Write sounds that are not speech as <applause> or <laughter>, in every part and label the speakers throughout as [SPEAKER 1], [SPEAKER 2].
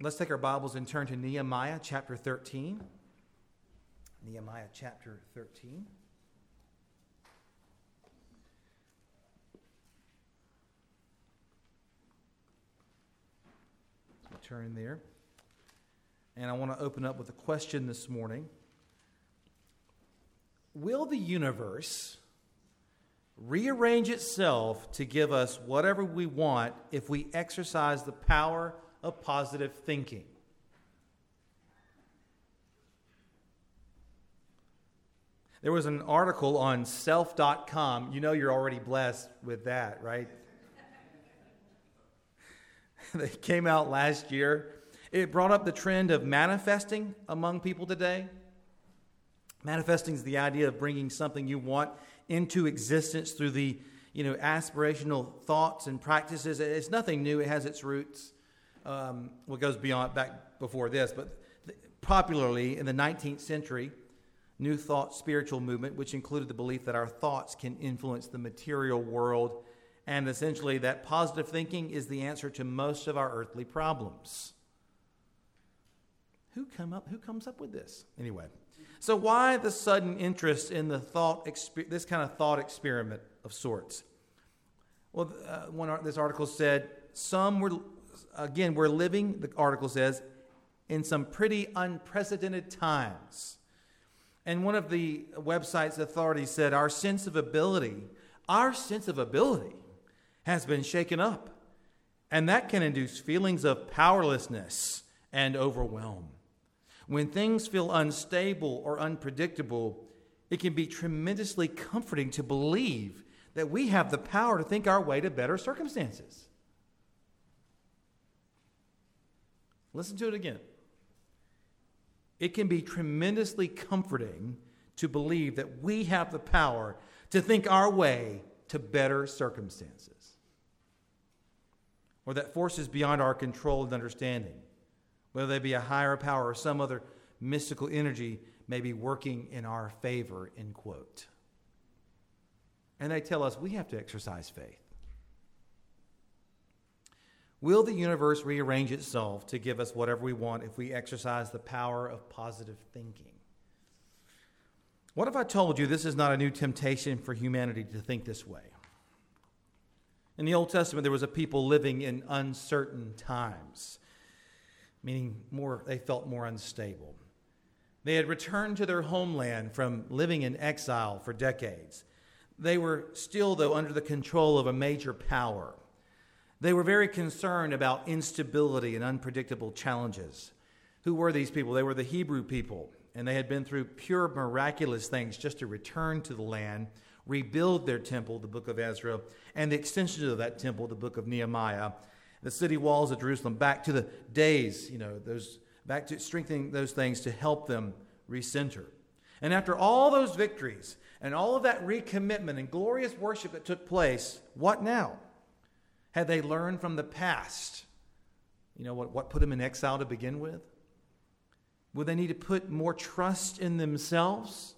[SPEAKER 1] Let's take our Bibles and turn to Nehemiah chapter 13. Nehemiah chapter 13. turn there. And I want to open up with a question this morning Will the universe rearrange itself to give us whatever we want if we exercise the power of positive thinking? There was an article on self.com. You know you're already blessed with that, right? <laughs> that came out last year. It brought up the trend of manifesting among people today. Manifesting is the idea of bringing something you want into existence through the you know aspirational thoughts and practices. It's nothing new. It has its roots. Um, what goes beyond back before this, but popularly in the 19th century, New Thought spiritual movement, which included the belief that our thoughts can influence the material world and essentially that positive thinking is the answer to most of our earthly problems. Who come up who comes up with this? Anyway. So why the sudden interest in the thought this kind of thought experiment of sorts? Well, uh, one this article said some were again we're living the article says in some pretty unprecedented times. And one of the website's authorities said our sense of ability, our sense of ability has been shaken up. And that can induce feelings of powerlessness and overwhelm. When things feel unstable or unpredictable, it can be tremendously comforting to believe that we have the power to think our way to better circumstances. Listen to it again. It can be tremendously comforting to believe that we have the power to think our way to better circumstances or that forces beyond our control and understanding, whether they be a higher power or some other mystical energy, may be working in our favor, end quote. And they tell us we have to exercise faith. Will the universe rearrange itself to give us whatever we want if we exercise the power of positive thinking? What if I told you this is not a new temptation for humanity to think this way? In the Old Testament, there was a people living in uncertain times, meaning more, they felt more unstable. They had returned to their homeland from living in exile for decades. They were still, though, under the control of a major power. They were very concerned about instability and unpredictable challenges. Who were these people? They were the Hebrew people, and they had been through pure miraculous things just to return to the land rebuild their temple, the book of Ezra, and the extension of that temple, the book of Nehemiah, the city walls of Jerusalem, back to the days, you know, those back to strengthening those things to help them recenter. And after all those victories and all of that recommitment and glorious worship that took place, what now? Had they learned from the past? You know what, what put them in exile to begin with? Would they need to put more trust in themselves?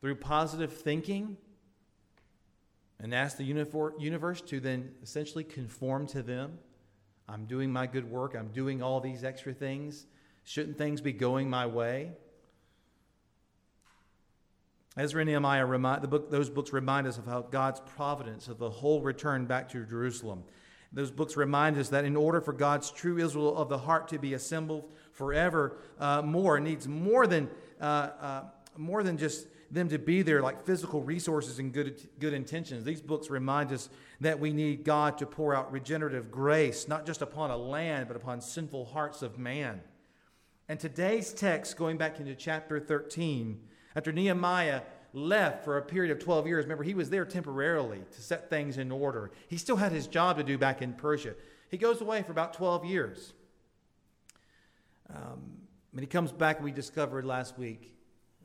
[SPEAKER 1] through positive thinking and ask the universe to then essentially conform to them. I'm doing my good work, I'm doing all these extra things. Shouldn't things be going my way? Ezra and Nehemiah remind the book, those books remind us of how God's providence of the whole return back to Jerusalem. Those books remind us that in order for God's true Israel of the heart to be assembled forever, uh, more needs more than uh, uh, more than just them to be there like physical resources and good, good intentions. These books remind us that we need God to pour out regenerative grace, not just upon a land, but upon sinful hearts of man. And today's text, going back into chapter 13, after Nehemiah left for a period of 12 years, remember, he was there temporarily to set things in order. He still had his job to do back in Persia. He goes away for about 12 years. Um, when he comes back, we discovered last week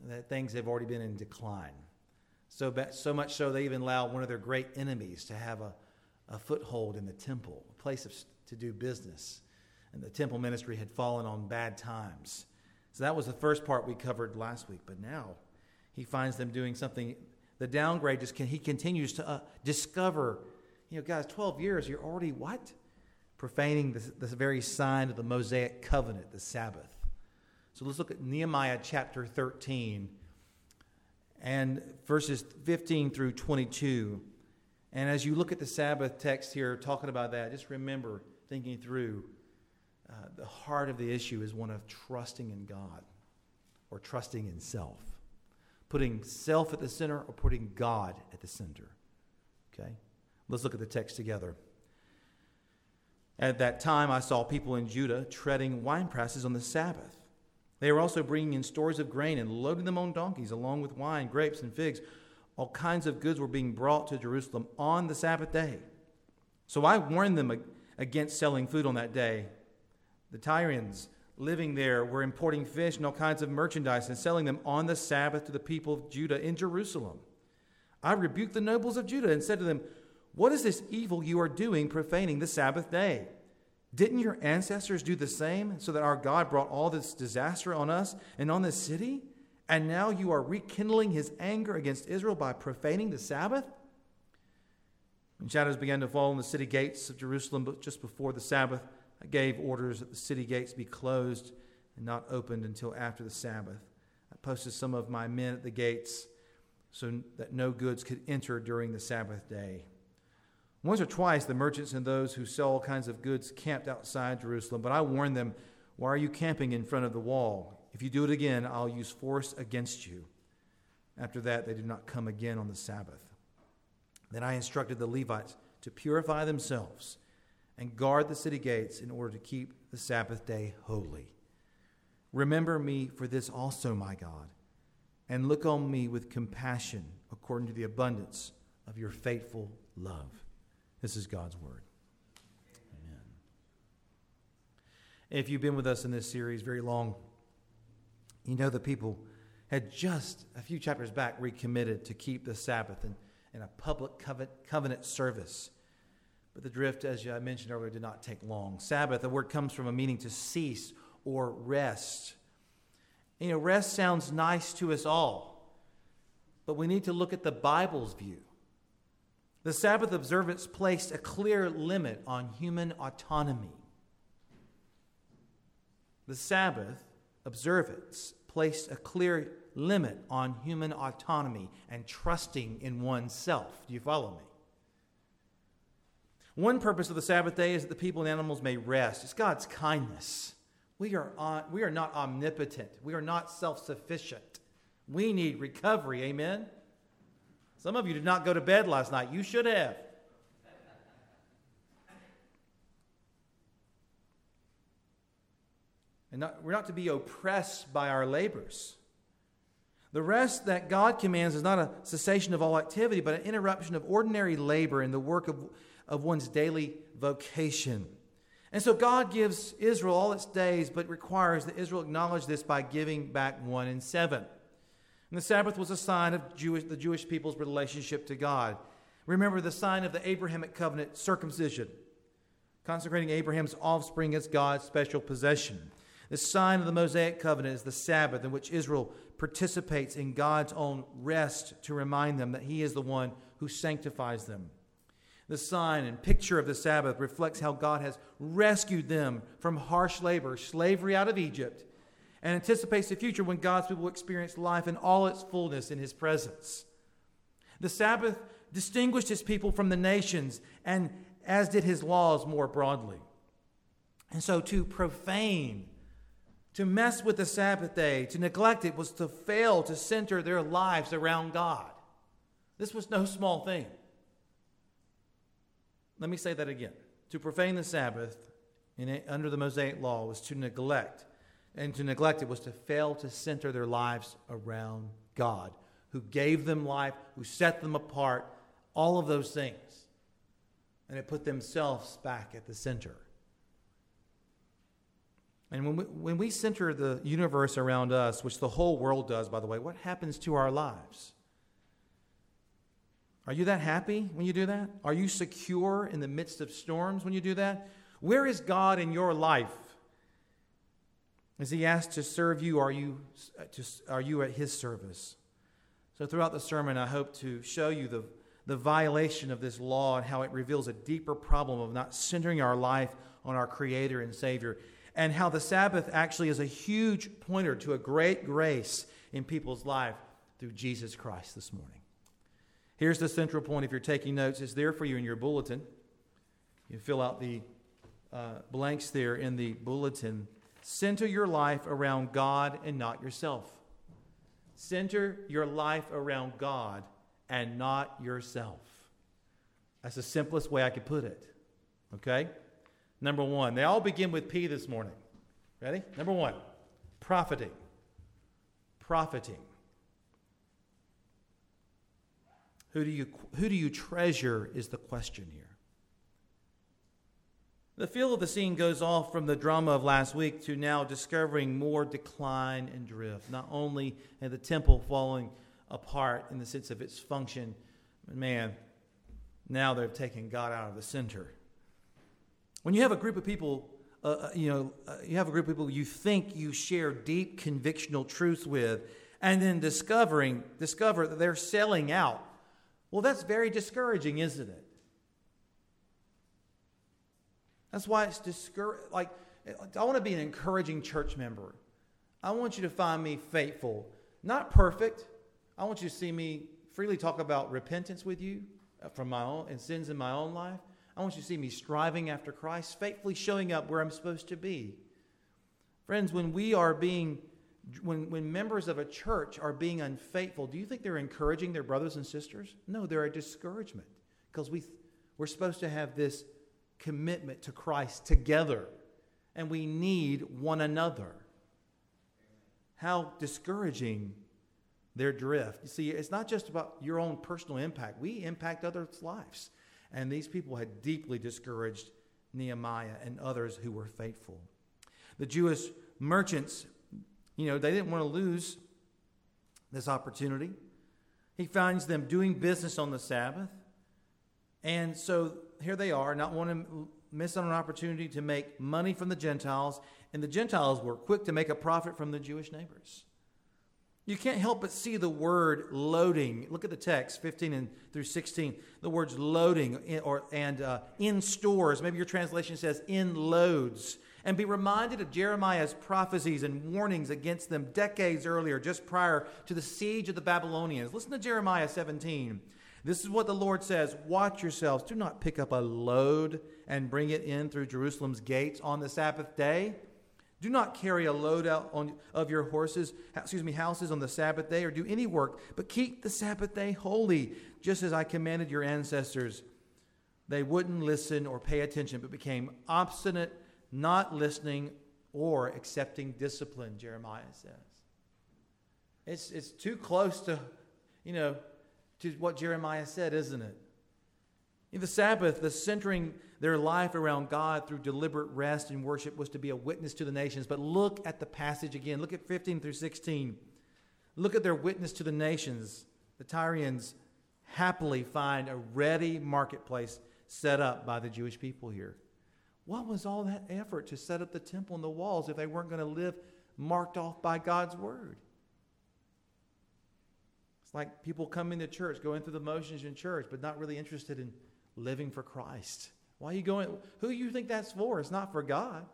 [SPEAKER 1] that things have already been in decline. So, so much so they even allowed one of their great enemies to have a, a foothold in the temple, a place of, to do business. And the temple ministry had fallen on bad times. So that was the first part we covered last week. But now he finds them doing something. The downgrade just can, he continues to uh, discover, you know, guys, 12 years, you're already what? profaning the, the very sign of the Mosaic covenant, the Sabbath. So let's look at Nehemiah chapter 13 and verses 15 through 22. And as you look at the Sabbath text here, talking about that, just remember thinking through uh, the heart of the issue is one of trusting in God or trusting in self. Putting self at the center or putting God at the center. Okay? Let's look at the text together. At that time, I saw people in Judah treading wine presses on the Sabbath. They were also bringing in stores of grain and loading them on donkeys, along with wine, grapes, and figs. All kinds of goods were being brought to Jerusalem on the Sabbath day. So I warned them against selling food on that day. The Tyrians living there were importing fish and all kinds of merchandise and selling them on the Sabbath to the people of Judah in Jerusalem. I rebuked the nobles of Judah and said to them, What is this evil you are doing, profaning the Sabbath day? Didn't your ancestors do the same so that our God brought all this disaster on us and on this city? And now you are rekindling his anger against Israel by profaning the Sabbath? When shadows began to fall on the city gates of Jerusalem just before the Sabbath, gave orders that the city gates be closed and not opened until after the Sabbath. I posted some of my men at the gates so that no goods could enter during the Sabbath day. Once or twice, the merchants and those who sell all kinds of goods camped outside Jerusalem, but I warned them, Why are you camping in front of the wall? If you do it again, I'll use force against you. After that, they did not come again on the Sabbath. Then I instructed the Levites to purify themselves and guard the city gates in order to keep the Sabbath day holy. Remember me for this also, my God, and look on me with compassion according to the abundance of your faithful love. This is God's word. Amen. If you've been with us in this series very long, you know the people had just a few chapters back recommitted to keep the Sabbath in, in a public covenant service. But the drift, as I mentioned earlier, did not take long. Sabbath, the word comes from a meaning to cease or rest. You know, rest sounds nice to us all, but we need to look at the Bible's view. The Sabbath observance placed a clear limit on human autonomy. The Sabbath observance placed a clear limit on human autonomy and trusting in oneself. Do you follow me? One purpose of the Sabbath day is that the people and animals may rest. It's God's kindness. We are, on, we are not omnipotent. We are not self sufficient. We need recovery. Amen? Some of you did not go to bed last night. You should have. And not, we're not to be oppressed by our labors. The rest that God commands is not a cessation of all activity, but an interruption of ordinary labor in the work of, of one's daily vocation. And so God gives Israel all its days, but requires that Israel acknowledge this by giving back one in seven. And the Sabbath was a sign of Jewish, the Jewish people's relationship to God. Remember the sign of the Abrahamic covenant, circumcision, consecrating Abraham's offspring as God's special possession. The sign of the Mosaic covenant is the Sabbath, in which Israel participates in God's own rest to remind them that He is the one who sanctifies them. The sign and picture of the Sabbath reflects how God has rescued them from harsh labor, slavery out of Egypt, and anticipates the future when God's people experience life in all its fullness in His presence. The Sabbath distinguished His people from the nations, and as did His laws more broadly. And so to profane, to mess with the Sabbath day, to neglect it, was to fail to center their lives around God. This was no small thing. Let me say that again. To profane the Sabbath in, under the Mosaic law was to neglect and to neglect it was to fail to center their lives around God, who gave them life, who set them apart, all of those things. And it put themselves back at the center. And when we, when we center the universe around us, which the whole world does, by the way, what happens to our lives? Are you that happy when you do that? Are you secure in the midst of storms when you do that? Where is God in your life Is he asked to serve you, are you, are you at his service? So, throughout the sermon, I hope to show you the, the violation of this law and how it reveals a deeper problem of not centering our life on our Creator and Savior, and how the Sabbath actually is a huge pointer to a great grace in people's life through Jesus Christ this morning. Here's the central point. If you're taking notes, it's there for you in your bulletin. You fill out the uh, blanks there in the bulletin. Center your life around God and not yourself. Center your life around God and not yourself. That's the simplest way I could put it. Okay? Number one, they all begin with P this morning. Ready? Number one, profiting. Profiting. Who do you, who do you treasure is the question here. The feel of the scene goes off from the drama of last week to now discovering more decline and drift, not only in the temple falling apart in the sense of its function, but man, now they've taken God out of the center. When you have a group of people, uh, uh you know, uh, you have a group of people you think you share deep convictional truths with, and then discovering discover that they're selling out. Well, that's very discouraging, isn't it? That's why it's discouraging. Like, I want to be an encouraging church member. I want you to find me faithful, not perfect. I want you to see me freely talk about repentance with you uh, from my own and sins in my own life. I want you to see me striving after Christ, faithfully showing up where I'm supposed to be. Friends, when we are being when, when members of a church are being unfaithful, do you think they're encouraging their brothers and sisters? No, they're a discouragement because we, we're supposed to have this commitment to Christ together, and we need one another. How discouraging their drift. You see, it's not just about your own personal impact, we impact others' lives. And these people had deeply discouraged Nehemiah and others who were faithful. The Jewish merchants, you know, they didn't want to lose this opportunity. He finds them doing business on the Sabbath. And so here they are, not wanting to miss on an opportunity to make money from the Gentiles, and the Gentiles were quick to make a profit from the Jewish neighbors. You can't help but see the word loading. Look at the text, 15 and through 16. The words loading in, or, and uh, in stores. Maybe your translation says in loads. And be reminded of Jeremiah's prophecies and warnings against them decades earlier, just prior to the siege of the Babylonians. Listen to Jeremiah 17. This is what the Lord says Watch yourselves. Do not pick up a load and bring it in through Jerusalem's gates on the Sabbath day. Do not carry a load out on, of your horses, excuse me, houses on the Sabbath day, or do any work, but keep the Sabbath day holy, just as I commanded your ancestors. They wouldn't listen or pay attention, but became obstinate, not listening or accepting discipline, Jeremiah says. It's, it's too close to, you know, to what Jeremiah said, isn't it? In the Sabbath, the centering their life around God through deliberate rest and worship was to be a witness to the nations. But look at the passage again. Look at 15 through 16. Look at their witness to the nations. The Tyrians happily find a ready marketplace set up by the Jewish people here. What was all that effort to set up the temple and the walls if they weren't going to live marked off by God's word? It's like people coming to church, going through the motions in church, but not really interested in living for Christ. Why are you going? Who do you think that's for? It's not for God.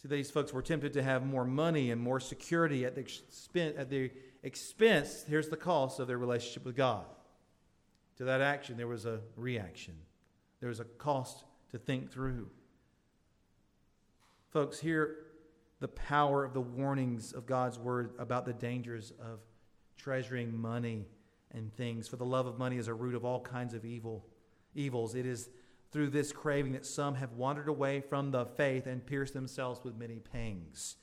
[SPEAKER 1] See, these folks were tempted to have more money and more security at the expense, at the expense. Here's the cost of their relationship with God. To that action, there was a reaction. There was a cost to think through. Folks, hear the power of the warnings of God's word about the dangers of treasuring money and things. For the love of money is a root of all kinds of evil evils. It is through this craving that some have wandered away from the faith and pierced themselves with many pangs.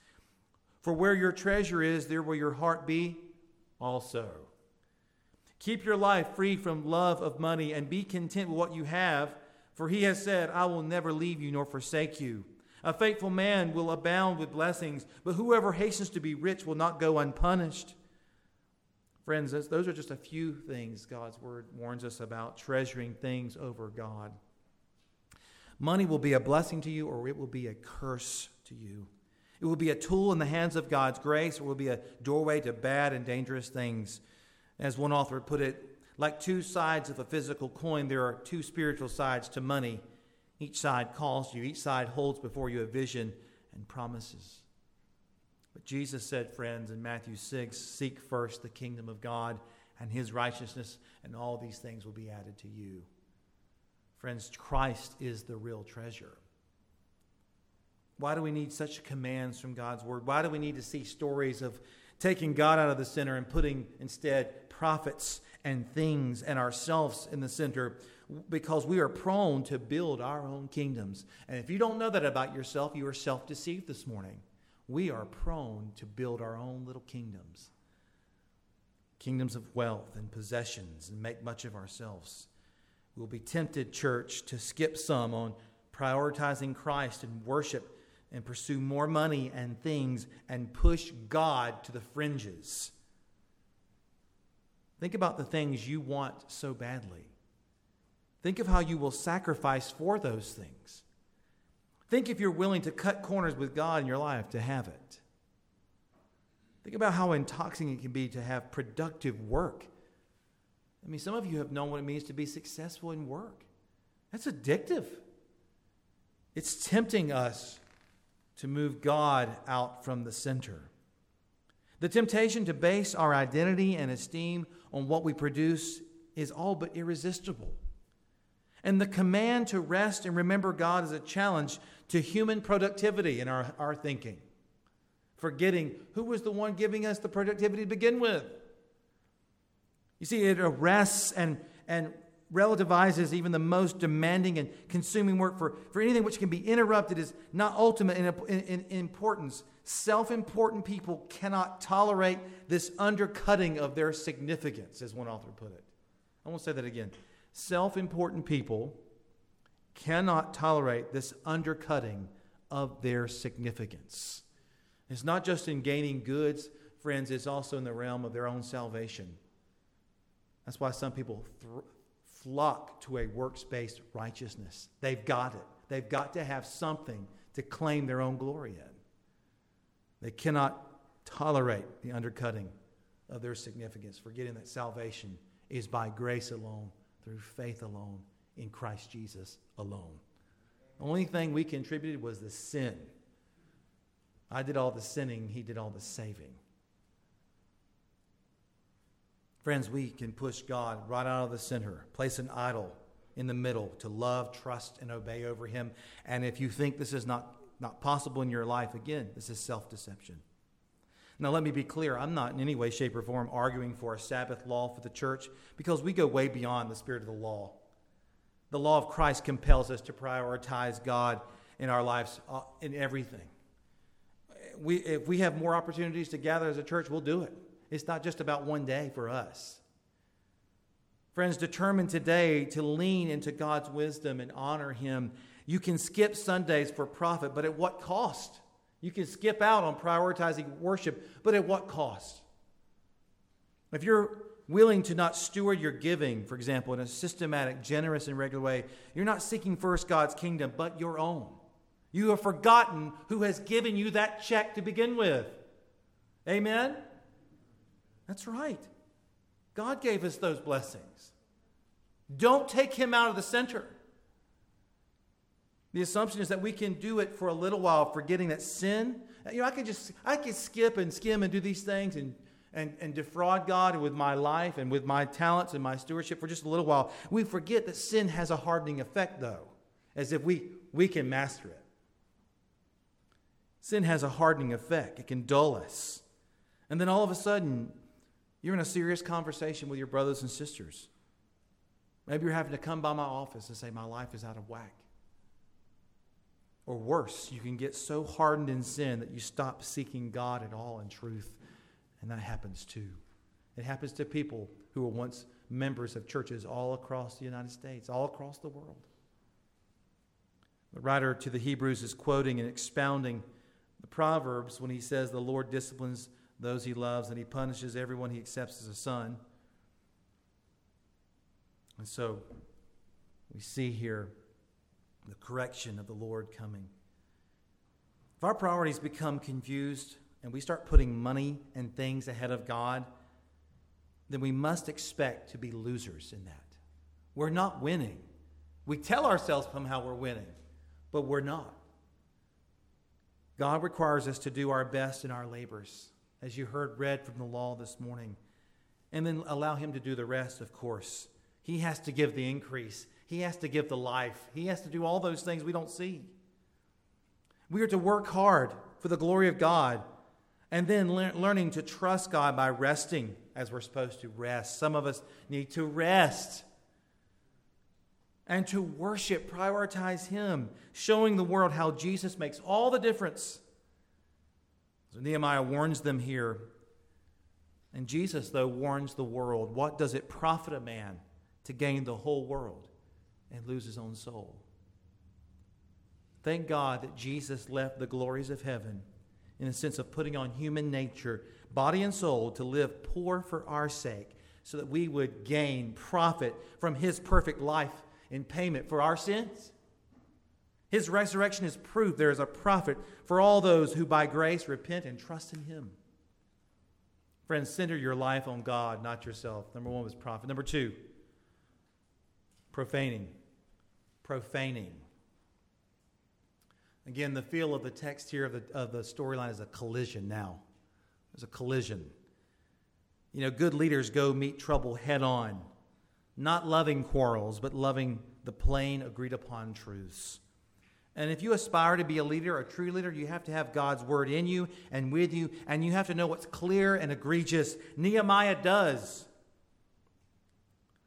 [SPEAKER 1] For where your treasure is, there will your heart be also. Keep your life free from love of money and be content with what you have, for he has said, I will never leave you nor forsake you. A faithful man will abound with blessings, but whoever hastens to be rich will not go unpunished. Friends, those are just a few things God's word warns us about treasuring things over God. Money will be a blessing to you or it will be a curse to you. It will be a tool in the hands of God's grace or it will be a doorway to bad and dangerous things. As one author put it, Like two sides of a physical coin, there are two spiritual sides to money. Each side calls you, each side holds before you a vision and promises. But Jesus said, friends, in Matthew 6 Seek first the kingdom of God and his righteousness, and all these things will be added to you. Friends, Christ is the real treasure. Why do we need such commands from God's word? Why do we need to see stories of taking God out of the center and putting instead profits and things and ourselves in the center? Because we are prone to build our own kingdoms. And if you don't know that about yourself, you are self deceived this morning. We are prone to build our own little kingdoms kingdoms of wealth and possessions and make much of ourselves. We'll be tempted, church, to skip some on prioritizing Christ and worship and pursue more money and things and push God to the fringes. Think about the things you want so badly. Think of how you will sacrifice for those things. Think if you're willing to cut corners with God in your life to have it. Think about how intoxicating it can be to have productive work. I mean, some of you have known what it means to be successful in work. That's addictive. It's tempting us to move God out from the center. The temptation to base our identity and esteem on what we produce is all but irresistible. And the command to rest and remember God is a challenge to human productivity in our, our thinking, forgetting who was the one giving us the productivity to begin with. You see, it arrests and, and relativizes even the most demanding and consuming work for, for anything which can be interrupted is not ultimate in, in, in importance. Self important people cannot tolerate this undercutting of their significance, as one author put it. I won't say that again. Self important people cannot tolerate this undercutting of their significance. It's not just in gaining goods, friends, it's also in the realm of their own salvation. That's why some people th- flock to a works based righteousness. They've got it. They've got to have something to claim their own glory in. They cannot tolerate the undercutting of their significance, forgetting that salvation is by grace alone, through faith alone, in Christ Jesus alone. The only thing we contributed was the sin. I did all the sinning, he did all the saving. Friends, we can push God right out of the center, place an idol in the middle to love, trust, and obey over Him. And if you think this is not, not possible in your life, again, this is self deception. Now, let me be clear. I'm not in any way, shape, or form arguing for a Sabbath law for the church because we go way beyond the spirit of the law. The law of Christ compels us to prioritize God in our lives, uh, in everything. We, if we have more opportunities to gather as a church, we'll do it. It's not just about one day for us. Friends, determine today to lean into God's wisdom and honor Him. You can skip Sundays for profit, but at what cost? You can skip out on prioritizing worship, but at what cost? If you're willing to not steward your giving, for example, in a systematic, generous, and regular way, you're not seeking first God's kingdom, but your own. You have forgotten who has given you that check to begin with. Amen? That's right. God gave us those blessings. Don't take him out of the center. The assumption is that we can do it for a little while, forgetting that sin, you know, I could just, I could skip and skim and do these things and, and, and defraud God with my life and with my talents and my stewardship for just a little while. We forget that sin has a hardening effect, though, as if we, we can master it. Sin has a hardening effect, it can dull us. And then all of a sudden, you're in a serious conversation with your brothers and sisters. Maybe you're having to come by my office and say, My life is out of whack. Or worse, you can get so hardened in sin that you stop seeking God at all in truth. And that happens too. It happens to people who were once members of churches all across the United States, all across the world. The writer to the Hebrews is quoting and expounding the Proverbs when he says, The Lord disciplines those he loves, and he punishes everyone he accepts as a son. And so we see here the correction of the Lord coming. If our priorities become confused and we start putting money and things ahead of God, then we must expect to be losers in that. We're not winning. We tell ourselves somehow we're winning, but we're not. God requires us to do our best in our labors, as you heard read from the law this morning, and then allow Him to do the rest, of course. He has to give the increase, He has to give the life, He has to do all those things we don't see. We are to work hard for the glory of God and then le- learning to trust God by resting as we're supposed to rest. Some of us need to rest and to worship, prioritize Him, showing the world how Jesus makes all the difference. So Nehemiah warns them here. And Jesus, though, warns the world what does it profit a man to gain the whole world and lose his own soul? Thank God that Jesus left the glories of heaven in a sense of putting on human nature, body and soul, to live poor for our sake, so that we would gain profit from his perfect life in payment for our sins. His resurrection is proof there is a profit for all those who by grace repent and trust in him. Friends, center your life on God, not yourself. Number one was profit. Number two, profaning. Profaning. Again, the feel of the text here of the, of the storyline is a collision now. There's a collision. You know, good leaders go meet trouble head on, not loving quarrels, but loving the plain, agreed upon truths. And if you aspire to be a leader, a true leader, you have to have God's word in you and with you, and you have to know what's clear and egregious. Nehemiah does.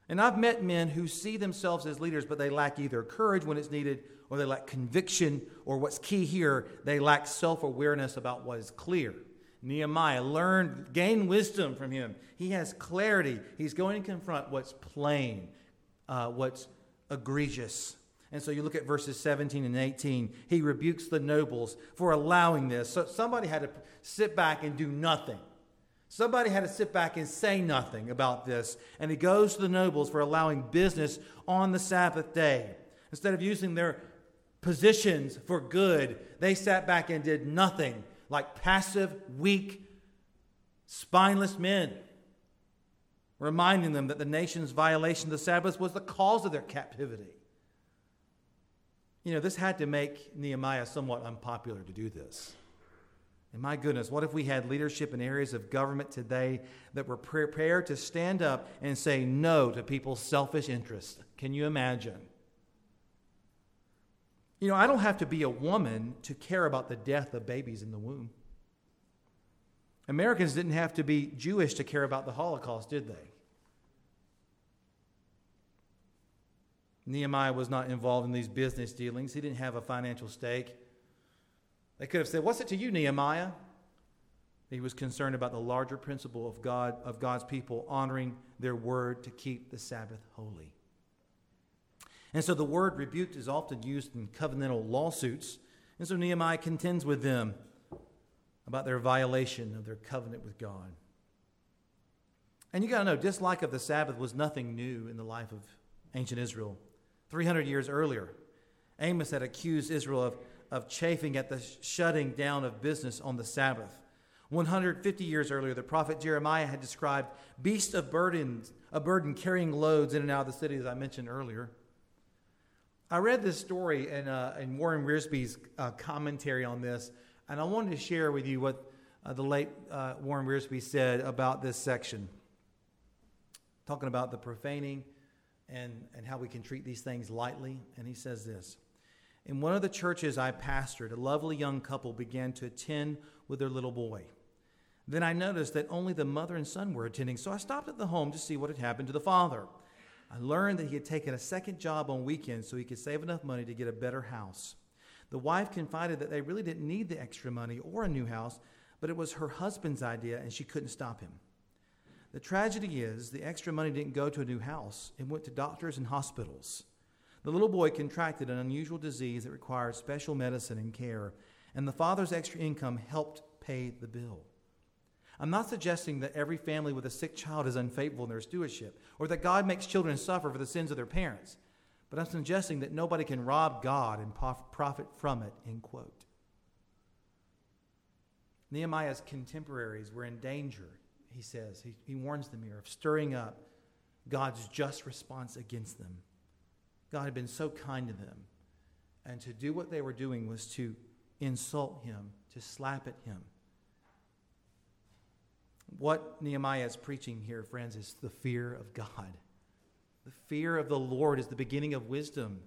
[SPEAKER 1] And I've met men who see themselves as leaders, but they lack either courage when it's needed, or they lack conviction, or what's key here, they lack self awareness about what is clear. Nehemiah learned, gain wisdom from him. He has clarity. He's going to confront what's plain, uh, what's egregious. And so you look at verses 17 and 18. He rebukes the nobles for allowing this. So somebody had to sit back and do nothing. Somebody had to sit back and say nothing about this. And he goes to the nobles for allowing business on the Sabbath day. Instead of using their positions for good, they sat back and did nothing, like passive, weak, spineless men, reminding them that the nation's violation of the Sabbath was the cause of their captivity. You know, this had to make Nehemiah somewhat unpopular to do this. And my goodness, what if we had leadership in areas of government today that were prepared to stand up and say no to people's selfish interests? Can you imagine? You know, I don't have to be a woman to care about the death of babies in the womb. Americans didn't have to be Jewish to care about the Holocaust, did they? Nehemiah was not involved in these business dealings. He didn't have a financial stake. They could have said, What's it to you, Nehemiah? He was concerned about the larger principle of God, of God's people honoring their word to keep the Sabbath holy. And so the word rebuked is often used in covenantal lawsuits. And so Nehemiah contends with them about their violation of their covenant with God. And you got to know, dislike of the Sabbath was nothing new in the life of ancient Israel. 300 years earlier, Amos had accused Israel of of chafing at the shutting down of business on the Sabbath. 150 years earlier, the prophet Jeremiah had described beasts of burdens, a burden carrying loads in and out of the city, as I mentioned earlier. I read this story in, uh, in Warren Wiersbe's uh, commentary on this, and I wanted to share with you what uh, the late uh, Warren Wiersbe said about this section, talking about the profaning and, and how we can treat these things lightly. And he says this. In one of the churches I pastored, a lovely young couple began to attend with their little boy. Then I noticed that only the mother and son were attending, so I stopped at the home to see what had happened to the father. I learned that he had taken a second job on weekends so he could save enough money to get a better house. The wife confided that they really didn't need the extra money or a new house, but it was her husband's idea and she couldn't stop him. The tragedy is the extra money didn't go to a new house, it went to doctors and hospitals. The little boy contracted an unusual disease that required special medicine and care, and the father's extra income helped pay the bill. I'm not suggesting that every family with a sick child is unfaithful in their stewardship or that God makes children suffer for the sins of their parents, but I'm suggesting that nobody can rob God and profit from it, end quote. Nehemiah's contemporaries were in danger he says. He, he warns them here of stirring up God's just response against them. God had been so kind to them. And to do what they were doing was to insult him, to slap at him. What Nehemiah is preaching here, friends, is the fear of God. The fear of the Lord is the beginning of wisdom.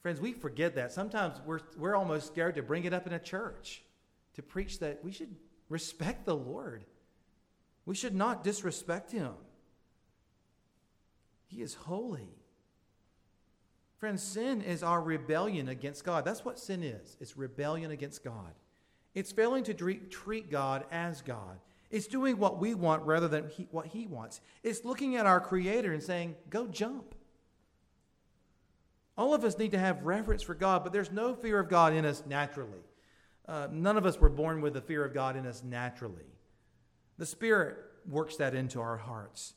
[SPEAKER 1] Friends, we forget that. Sometimes we're, we're almost scared to bring it up in a church, to preach that we should respect the Lord. We should not disrespect him. He is holy. Friends, sin is our rebellion against God. That's what sin is it's rebellion against God. It's failing to treat God as God. It's doing what we want rather than he, what He wants. It's looking at our Creator and saying, Go jump. All of us need to have reverence for God, but there's no fear of God in us naturally. Uh, none of us were born with the fear of God in us naturally. The Spirit works that into our hearts.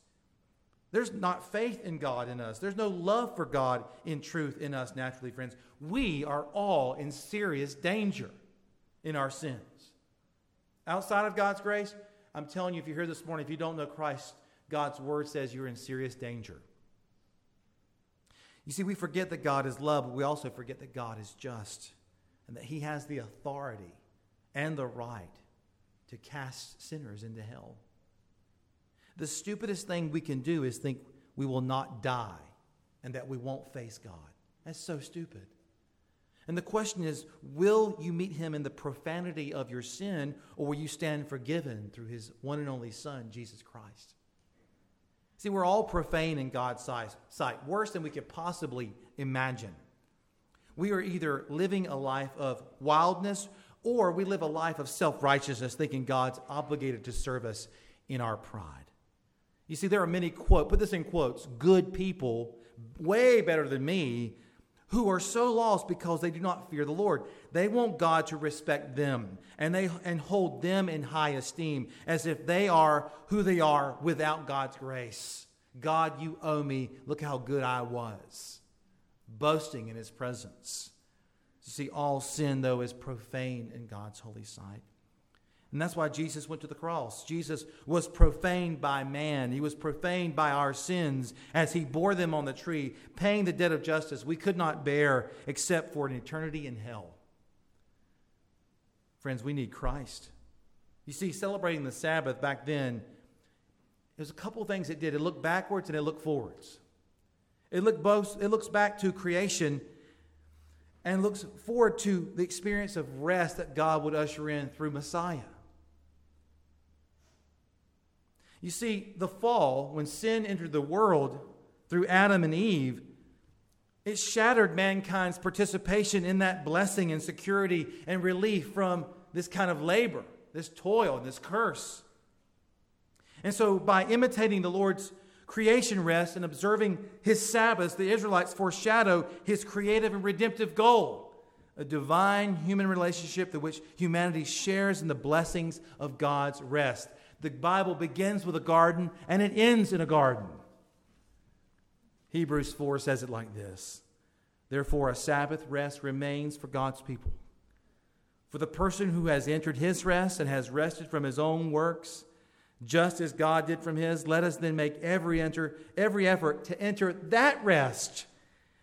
[SPEAKER 1] There's not faith in God in us. There's no love for God in truth in us naturally, friends. We are all in serious danger in our sins. Outside of God's grace, I'm telling you, if you're here this morning, if you don't know Christ, God's word says you're in serious danger. You see, we forget that God is love, but we also forget that God is just and that He has the authority and the right to cast sinners into hell. The stupidest thing we can do is think we will not die and that we won't face God. That's so stupid. And the question is will you meet him in the profanity of your sin, or will you stand forgiven through his one and only Son, Jesus Christ? See, we're all profane in God's sight, worse than we could possibly imagine. We are either living a life of wildness or we live a life of self righteousness, thinking God's obligated to serve us in our pride. You see, there are many quote, put this in quotes, good people, way better than me, who are so lost because they do not fear the Lord. They want God to respect them and they and hold them in high esteem as if they are who they are without God's grace. God, you owe me. Look how good I was. Boasting in his presence. You see, all sin, though, is profane in God's holy sight. And that's why Jesus went to the cross. Jesus was profaned by man. He was profaned by our sins as he bore them on the tree, paying the debt of justice we could not bear except for an eternity in hell. Friends, we need Christ. You see, celebrating the Sabbath back then, there's a couple things it did. It looked backwards and it looked forwards. It, looked both, it looks back to creation and looks forward to the experience of rest that God would usher in through Messiah. You see, the fall, when sin entered the world through Adam and Eve, it shattered mankind's participation in that blessing and security and relief from this kind of labor, this toil, and this curse. And so, by imitating the Lord's creation rest and observing his Sabbaths, the Israelites foreshadow his creative and redemptive goal a divine human relationship through which humanity shares in the blessings of God's rest. The Bible begins with a garden and it ends in a garden. Hebrews 4 says it like this Therefore, a Sabbath rest remains for God's people. For the person who has entered his rest and has rested from his own works, just as God did from his, let us then make every, enter, every effort to enter that rest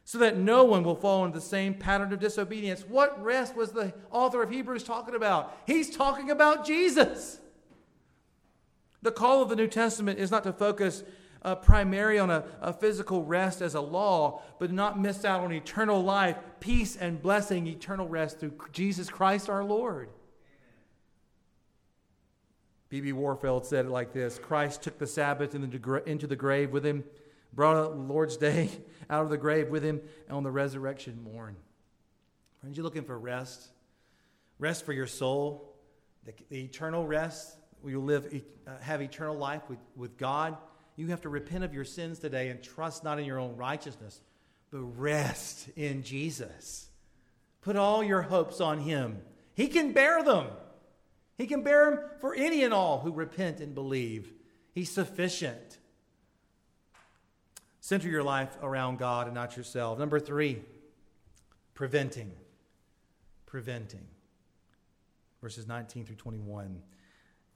[SPEAKER 1] so that no one will fall into the same pattern of disobedience. What rest was the author of Hebrews talking about? He's talking about Jesus. The call of the New Testament is not to focus uh, primarily on a, a physical rest as a law, but not miss out on eternal life, peace, and blessing, eternal rest through Jesus Christ our Lord. B.B. Warfield said it like this Christ took the Sabbath into the grave with him, brought out the Lord's day <laughs> out of the grave with him on the resurrection morn. Friends, you're looking for rest? Rest for your soul, the, the eternal rest will you live, uh, have eternal life with, with God, you have to repent of your sins today and trust not in your own righteousness, but rest in Jesus. Put all your hopes on Him. He can bear them. He can bear them for any and all who repent and believe. He's sufficient. Center your life around God and not yourself. Number three, preventing. Preventing. Verses 19 through 21.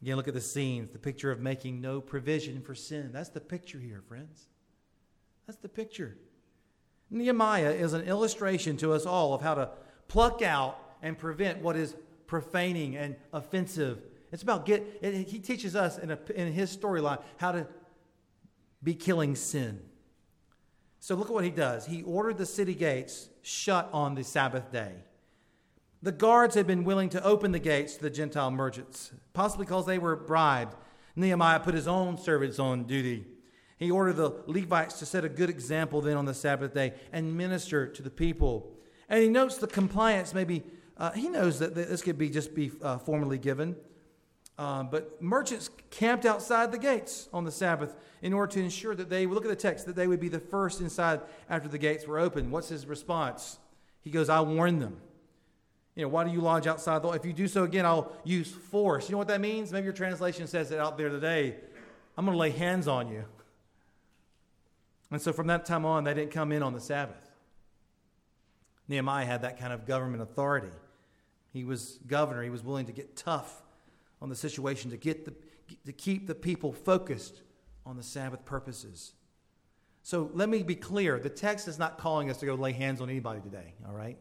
[SPEAKER 1] Again, look at the scenes, the picture of making no provision for sin. That's the picture here, friends. That's the picture. Nehemiah is an illustration to us all of how to pluck out and prevent what is profaning and offensive. It's about get. He teaches us in, a, in his storyline how to be killing sin. So look at what he does. He ordered the city gates shut on the Sabbath day. The guards had been willing to open the gates to the Gentile merchants, possibly because they were bribed. Nehemiah put his own servants on duty. He ordered the Levites to set a good example then on the Sabbath day and minister to the people. And he notes the compliance maybe, uh, he knows that this could be just be uh, formally given. Uh, but merchants camped outside the gates on the Sabbath in order to ensure that they, look at the text, that they would be the first inside after the gates were open. What's his response? He goes, I warned them. You know, why do you lodge outside the If you do so again, I'll use force. You know what that means? Maybe your translation says it out there today. I'm going to lay hands on you. And so from that time on, they didn't come in on the Sabbath. Nehemiah had that kind of government authority. He was governor, he was willing to get tough on the situation to, get the, to keep the people focused on the Sabbath purposes. So let me be clear the text is not calling us to go lay hands on anybody today, all right?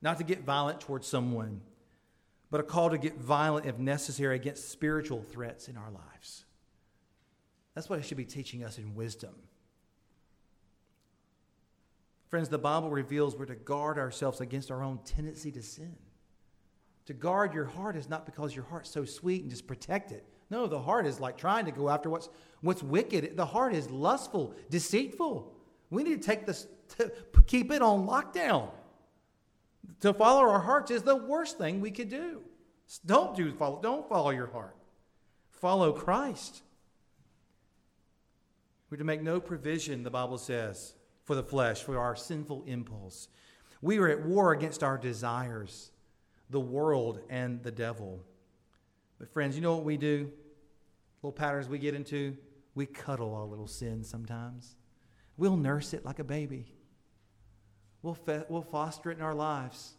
[SPEAKER 1] Not to get violent towards someone, but a call to get violent if necessary against spiritual threats in our lives. That's what it should be teaching us in wisdom. Friends, the Bible reveals we're to guard ourselves against our own tendency to sin. To guard your heart is not because your heart's so sweet and just protect it. No, the heart is like trying to go after what's, what's wicked. The heart is lustful, deceitful. We need to take this, to keep it on lockdown. To follow our hearts is the worst thing we could do. Don't do follow, don't follow your heart. Follow Christ. We're to make no provision, the Bible says, for the flesh, for our sinful impulse. We are at war against our desires the world and the devil. But, friends, you know what we do? Little patterns we get into? We cuddle our little sin sometimes. We'll nurse it like a baby. We'll, fe- we'll foster it in our lives.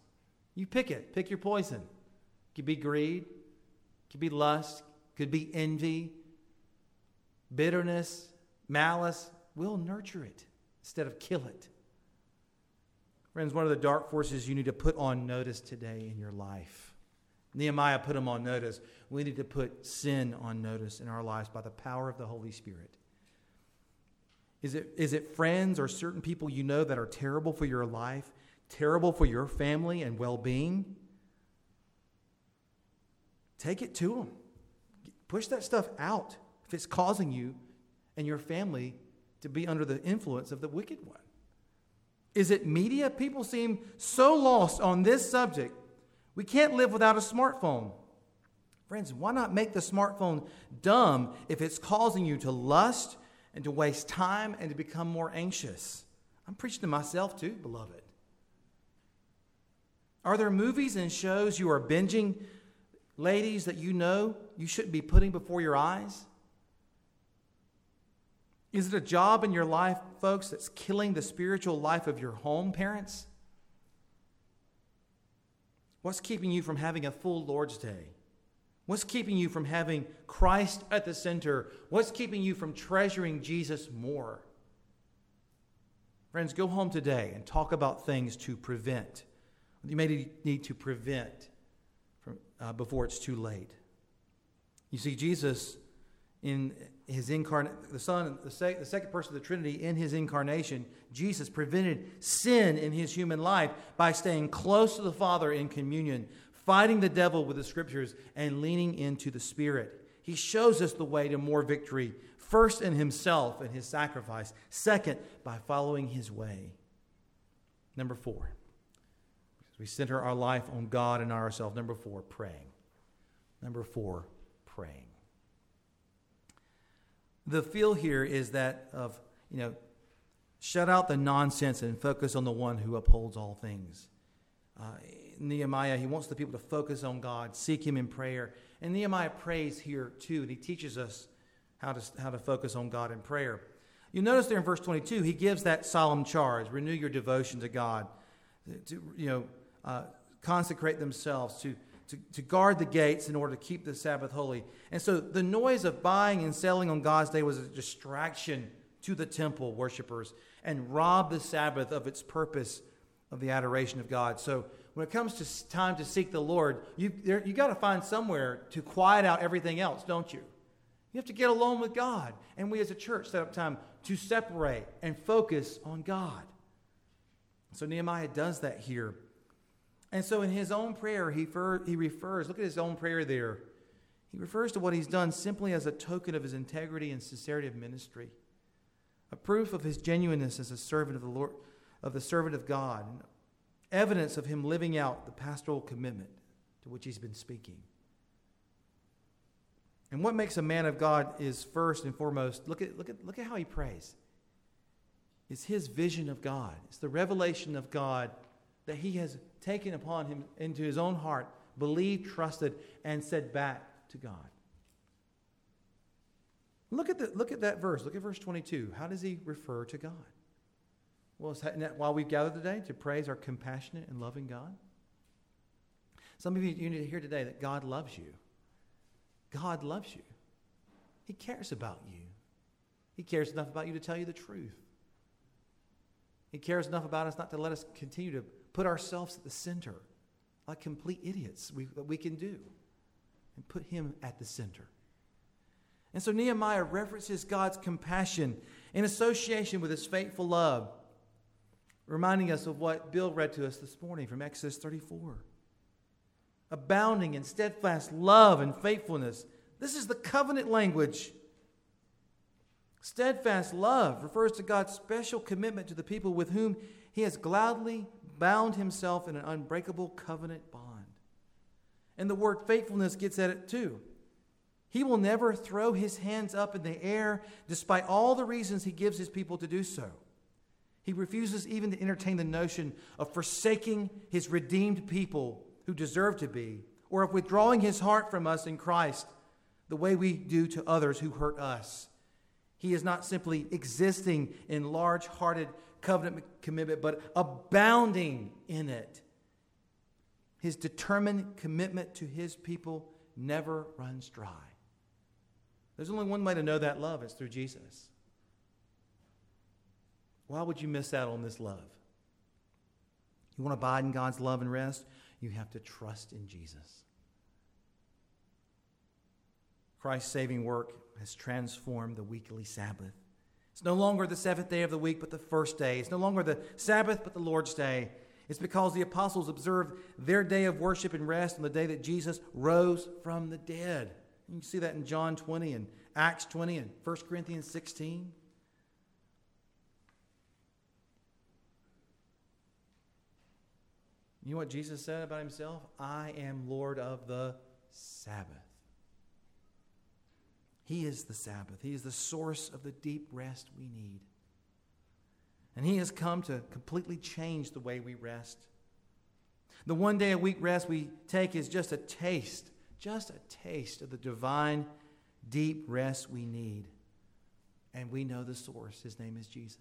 [SPEAKER 1] You pick it, pick your poison. It could be greed, it could be lust, it could be envy, bitterness, malice. We'll nurture it instead of kill it. Friends, one of the dark forces you need to put on notice today in your life. Nehemiah put them on notice. We need to put sin on notice in our lives by the power of the Holy Spirit. Is it, is it friends or certain people you know that are terrible for your life, terrible for your family and well being? Take it to them. Push that stuff out if it's causing you and your family to be under the influence of the wicked one. Is it media? People seem so lost on this subject. We can't live without a smartphone. Friends, why not make the smartphone dumb if it's causing you to lust and to waste time and to become more anxious? I'm preaching to myself too, beloved. Are there movies and shows you are binging, ladies, that you know you shouldn't be putting before your eyes? Is it a job in your life, folks, that's killing the spiritual life of your home, parents? What's keeping you from having a full Lord's Day? What's keeping you from having Christ at the center? What's keeping you from treasuring Jesus more? Friends, go home today and talk about things to prevent. You may need to prevent from, uh, before it's too late. You see, Jesus in his incarnate, the Son, the, sec- the second person of the Trinity, in his incarnation, Jesus prevented sin in his human life by staying close to the Father in communion, fighting the devil with the Scriptures, and leaning into the Spirit. He shows us the way to more victory, first in himself and his sacrifice, second, by following his way. Number four, we center our life on God and ourselves. Number four, praying. Number four, praying the feel here is that of, you know, shut out the nonsense and focus on the one who upholds all things. Uh, Nehemiah, he wants the people to focus on God, seek him in prayer. And Nehemiah prays here too, and he teaches us how to, how to focus on God in prayer. You notice there in verse 22, he gives that solemn charge renew your devotion to God, to, you know, uh, consecrate themselves, to, to, to guard the gates in order to keep the Sabbath holy. And so the noise of buying and selling on God's day was a distraction to the temple worshipers and robbed the Sabbath of its purpose of the adoration of God. So when it comes to time to seek the Lord, you, you got to find somewhere to quiet out everything else, don't you? You have to get alone with God. And we as a church set up time to separate and focus on God. So Nehemiah does that here. And so in his own prayer, he, fer- he refers, look at his own prayer there. He refers to what he's done simply as a token of his integrity and sincerity of ministry, a proof of his genuineness as a servant of the Lord, of the servant of God, evidence of him living out the pastoral commitment to which he's been speaking. And what makes a man of God is first and foremost, look at, look at, look at how he prays. It's his vision of God. It's the revelation of God that he has taken upon him into his own heart, believed, trusted, and said back to God. Look at, the, look at that verse. Look at verse 22. How does he refer to God? Well, why we've gathered today? To praise our compassionate and loving God? Some of you, you need to hear today that God loves you. God loves you. He cares about you. He cares enough about you to tell you the truth. He cares enough about us not to let us continue to put ourselves at the center like complete idiots we, we can do and put Him at the center. And so Nehemiah references God's compassion in association with His faithful love, reminding us of what Bill read to us this morning from Exodus 34 abounding in steadfast love and faithfulness. This is the covenant language. Steadfast love refers to God's special commitment to the people with whom he has gladly bound himself in an unbreakable covenant bond. And the word faithfulness gets at it too. He will never throw his hands up in the air despite all the reasons he gives his people to do so. He refuses even to entertain the notion of forsaking his redeemed people who deserve to be, or of withdrawing his heart from us in Christ the way we do to others who hurt us. He is not simply existing in large hearted covenant commitment, but abounding in it. His determined commitment to his people never runs dry. There's only one way to know that love it's through Jesus. Why would you miss out on this love? You want to abide in God's love and rest? You have to trust in Jesus. Christ's saving work has transformed the weekly Sabbath. It's no longer the seventh day of the week, but the first day. It's no longer the Sabbath, but the Lord's day. It's because the apostles observed their day of worship and rest on the day that Jesus rose from the dead. You can see that in John 20 and Acts 20 and 1 Corinthians 16. You know what Jesus said about himself? I am Lord of the Sabbath. He is the Sabbath. He is the source of the deep rest we need. And He has come to completely change the way we rest. The one day a week rest we take is just a taste, just a taste of the divine, deep rest we need. And we know the source. His name is Jesus.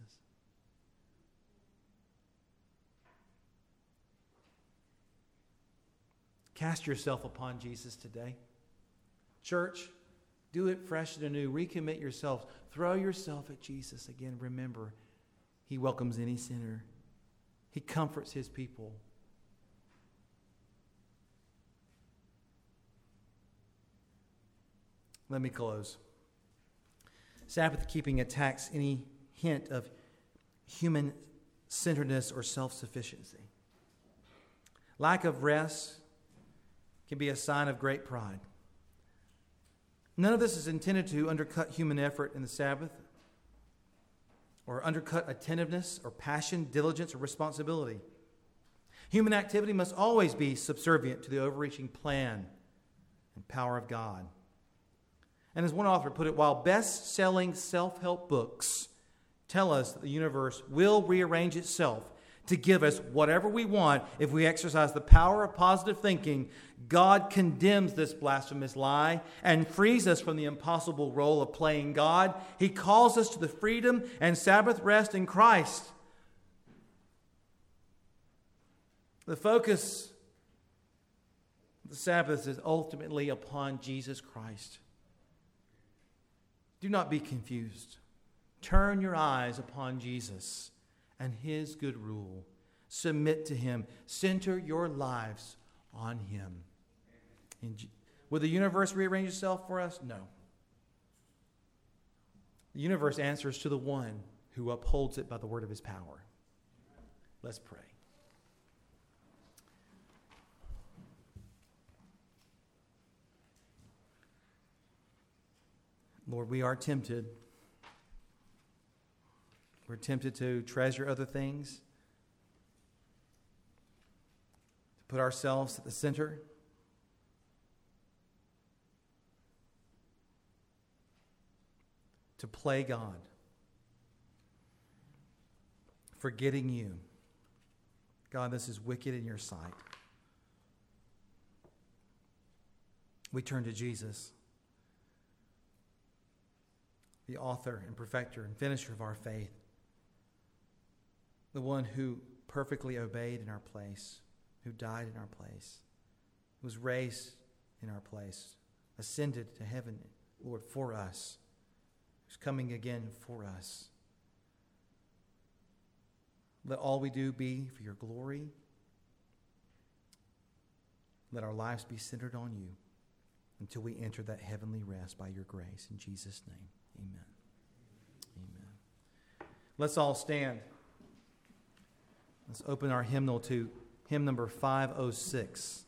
[SPEAKER 1] Cast yourself upon Jesus today. Church, do it fresh and anew. Recommit yourself. Throw yourself at Jesus again. Remember, He welcomes any sinner, He comforts His people. Let me close. Sabbath keeping attacks any hint of human centeredness or self sufficiency. Lack of rest can be a sign of great pride. None of this is intended to undercut human effort in the Sabbath or undercut attentiveness or passion, diligence, or responsibility. Human activity must always be subservient to the overreaching plan and power of God. And as one author put it, while best selling self help books tell us that the universe will rearrange itself to give us whatever we want if we exercise the power of positive thinking, God condemns this blasphemous lie and frees us from the impossible role of playing God. He calls us to the freedom and Sabbath rest in Christ. The focus of the Sabbath is ultimately upon Jesus Christ. Do not be confused. Turn your eyes upon Jesus and his good rule. Submit to him. Center your lives on him. will the universe rearrange itself for us? No. The universe answers to the one who upholds it by the word of his power. Let's pray. Lord, we are tempted. We're tempted to treasure other things, to put ourselves at the center. To play God, forgetting you. God, this is wicked in your sight. We turn to Jesus the author and perfecter and finisher of our faith, the one who perfectly obeyed in our place, who died in our place, was raised in our place, ascended to heaven, Lord, for us, who's coming again for us. Let all we do be for your glory. Let our lives be centered on you until we enter that heavenly rest by your grace. In Jesus' name. Amen. Amen. Let's all stand. Let's open our hymnal to hymn number 506.